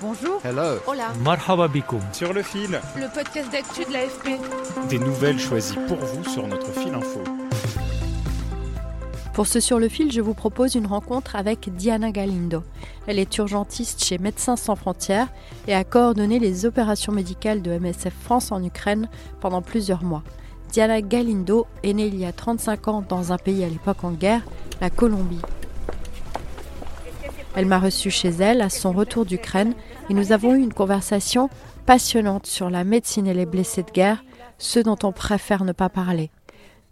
Bonjour. Hello. Hola. Marhaba bikoum. Sur le fil, Le podcast d'actu de l'AFP. des nouvelles choisies pour vous sur notre fil info. Pour ce Sur le fil, je vous propose une rencontre avec Diana Galindo. Elle est urgentiste chez Médecins sans frontières et a coordonné les opérations médicales de MSF France en Ukraine pendant plusieurs mois. Diana Galindo est née il y a 35 ans dans un pays à l'époque en guerre, la Colombie. Elle m'a reçue chez elle à son retour d'Ukraine et nous avons eu une conversation passionnante sur la médecine et les blessés de guerre, ceux dont on préfère ne pas parler.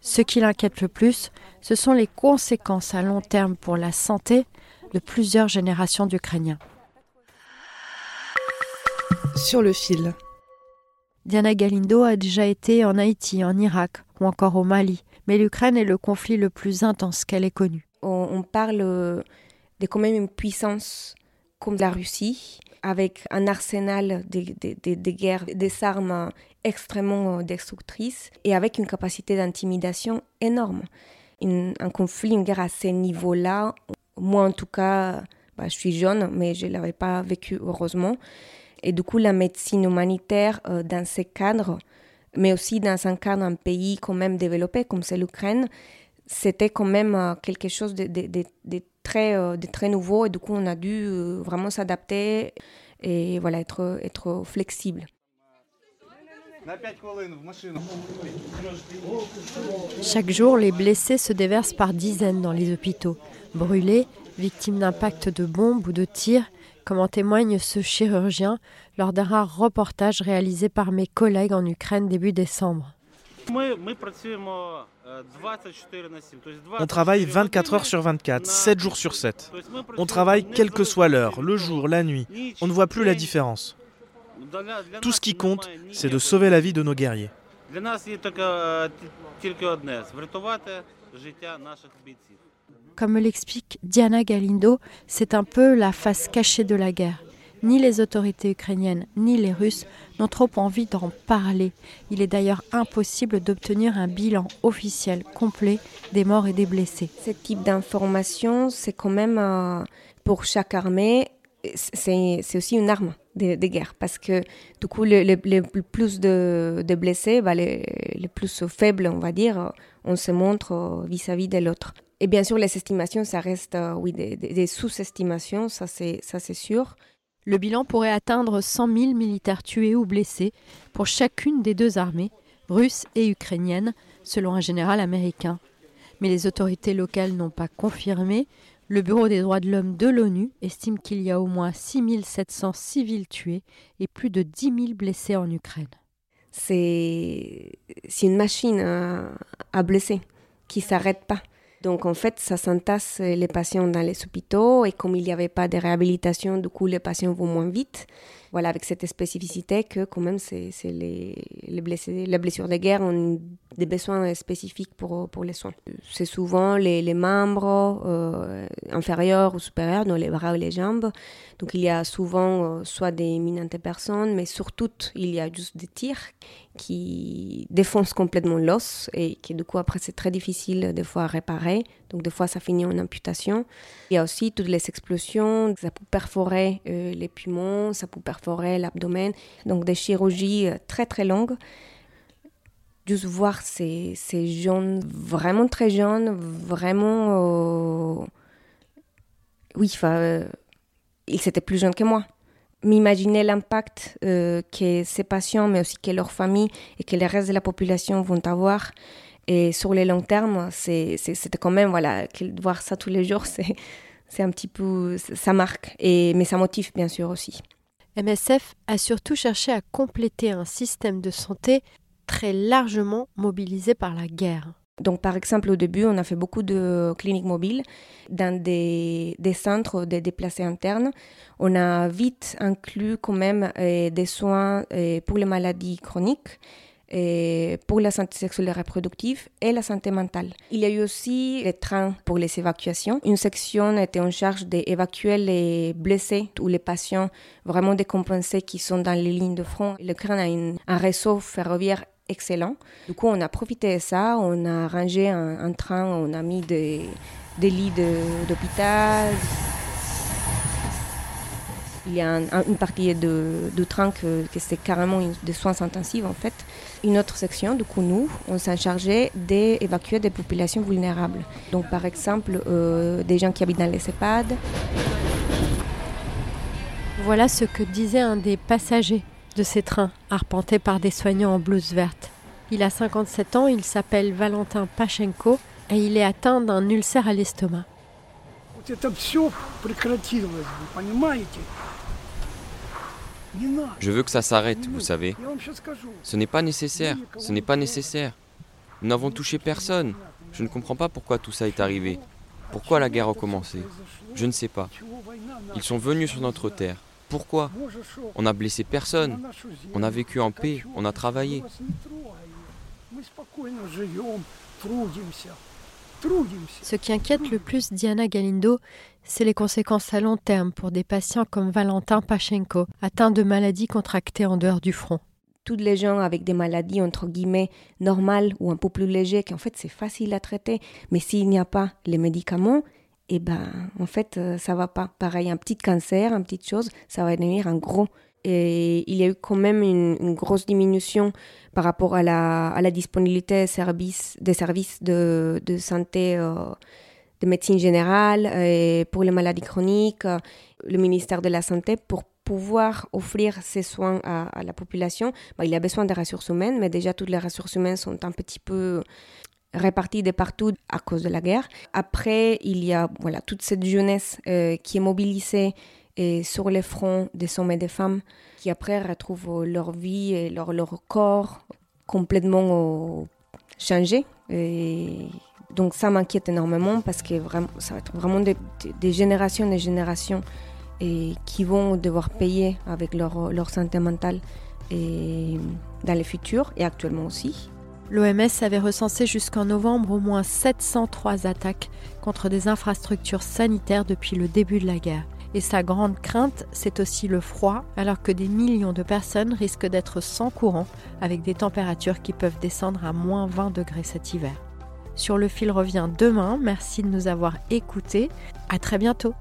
Ce qui l'inquiète le plus, ce sont les conséquences à long terme pour la santé de plusieurs générations d'Ukrainiens. Sur le fil. Diana Galindo a déjà été en Haïti, en Irak ou encore au Mali, mais l'Ukraine est le conflit le plus intense qu'elle ait connu. on, on parle euh, de quand même une puissance comme la Russie, avec un arsenal de, de- de- de guerre, des armes extrêmement destructrices et avec une capacité d'intimidation énorme. Un conflit, une guerre à ce niveau-là, moi en tout cas, bah, je suis jeune, mais je ne l'avais pas vécu heureusement. Et du coup, la médecine humanitaire euh, dans ces cadres, mais aussi dans un cadre, un pays quand même développé comme c'est l'Ukraine, c'était quand même euh, quelque chose de très, euh, de très nouveau et du coup on a dû euh, vraiment s'adapter et voilà, être, être flexible. Chaque jour, les blessés se déversent par dizaines dans les hôpitaux, brûlés, victimes d'impacts de bombes ou de tirs, comme en témoigne ce chirurgien lors d'un rare reportage réalisé par mes collègues en Ukraine début décembre. On travaille 24 heures sur 24, 7 jours sur 7. On travaille quelle que soit l'heure, le jour, la nuit. On ne voit plus la différence. Tout ce qui compte, c'est de sauver la vie de nos guerriers. Comme me l'explique Diana Galindo, c'est un peu la face cachée de la guerre. Ni les autorités ukrainiennes ni les Russes n'ont trop envie d'en parler. Il est d'ailleurs impossible d'obtenir un bilan officiel complet des morts et des blessés. Ce type d'information, c'est quand même euh, pour chaque armée, c'est aussi une arme de, guerre parce que du coup, le, le- le plus de, blessés, bah, les plus faibles, on va dire, on se montre euh, vis-à-vis de l'autre. Et bien sûr, les estimations, ça reste euh, oui, des, sous-estimations, ça, c'est sûr. Le bilan pourrait atteindre 100 000 militaires tués ou blessés pour chacune des deux armées, russe et ukrainienne, selon un général américain. Mais les autorités locales n'ont pas confirmé. Le Bureau des droits de l'homme de l'ONU estime qu'il y a au moins 6 700 civils tués et plus de 10 000 blessés en Ukraine. c'est une machine à, à blesser qui s'arrête pas. Donc en fait, ça s'entasse les patients dans les hôpitaux et comme il n'y avait pas de réhabilitation, du coup les patients vont moins vite. Voilà, avec cette spécificité que quand même c'est les, les, blessés, les blessures de guerre ont des besoins spécifiques pour, les soins. C'est souvent les, membres euh, inférieurs ou supérieurs, dans les bras ou les jambes. Donc il y a souvent euh, soit des mines antipersonnes, mais surtout il y a juste des tirs qui défoncent complètement l'os et qui du coup après c'est très difficile des fois à réparer. Donc des fois ça finit en amputation. Il y a aussi toutes les explosions, ça peut perforer euh, les poumons, ça peut perforer l'abdomen. Donc des chirurgies euh, très très longues. Juste voir ces, jeunes, vraiment très jeunes, vraiment... euh, Oui, enfin, euh, ils étaient plus jeunes que moi. M'imaginer l'impact que ces patients, mais aussi que leurs familles et que le reste de la population vont avoir. Et sur le long terme, c'est- quand même, voilà, voir ça tous les jours, c'est un petit peu, ça marque. Et, mais ça motive bien sûr aussi. MSF a surtout cherché à compléter un système de santé très largement mobilisé par la guerre. Donc, par exemple, au début, on a fait beaucoup de cliniques mobiles dans des, des centres de déplacés internes. On a vite inclus quand même euh, des soins euh, pour les maladies chroniques et pour la santé sexuelle et reproductive et la santé mentale. Il y a eu aussi les trains pour les évacuations. Une section était en charge d'évacuer les blessés ou les patients vraiment décompensés qui sont dans les lignes de front. Le CRAN a un réseau ferroviaire excellent. Du coup, on a profité de ça, on a rangé un, train, on a mis des lits d'hôpital. Il y a une partie de, de train que, que c'est carrément des soins intensifs en fait. Une autre section, du coup nous, on s'est chargé d'évacuer des populations vulnérables. Donc par exemple euh, des gens qui habitent dans les EHPAD. Voilà ce que disait un des passagers de ces trains, arpentés par des soignants en blouse verte. Il a 57 ans, il s'appelle Valentin Pachenko et il est atteint d'un ulcère à l'estomac. Je veux que ça s'arrête, vous savez. Ce n'est pas nécessaire, ce n'est pas nécessaire. Nous n'avons touché personne. Je ne comprends pas pourquoi tout ça est arrivé. Pourquoi la guerre a commencé? Je ne sais pas. Ils sont venus sur notre terre. Pourquoi? On n'a blessé personne. On a vécu en paix, on a travaillé. Ce qui inquiète le plus Diana Galindo, c'est les conséquences à long terme pour des patients comme Valentin Pachenko, atteint de maladies contractées en dehors du front. Toutes les gens avec des maladies entre guillemets normales ou un peu plus légères, qu'en fait c'est facile à traiter, mais s'il n'y a pas les médicaments, eh ben en fait euh, ça va pas. Pareil, un petit cancer, une petite chose, ça va devenir un gros. Et il y a eu quand même une, grosse diminution par rapport à la, à la disponibilité des services, de, de santé euh, de médecine générale et pour les maladies chroniques, le ministère de la Santé, pour pouvoir offrir ces soins à, la population, bah, il a besoin des ressources humaines, mais déjà toutes les ressources humaines sont un petit peu réparties de partout à cause de la guerre. Après, il y a voilà, toute cette jeunesse euh, qui est mobilisée et sur les fronts des hommes et des femmes qui après retrouvent leur vie et leur, corps complètement euh, changé. Et donc ça m'inquiète énormément parce que vraiment, ça va être vraiment des, générations et des générations et qui vont devoir payer avec leur, leur santé mentale et dans le futur et actuellement aussi. L'OMS avait recensé jusqu'en novembre au moins 703 attaques contre des infrastructures sanitaires depuis le début de la guerre. Et sa grande crainte, c'est aussi le froid, alors que des millions de personnes risquent d'être sans courant, avec des températures qui peuvent descendre à moins 20 degrés cet hiver. Sur le fil revient demain. Merci de nous avoir écoutés. À très bientôt.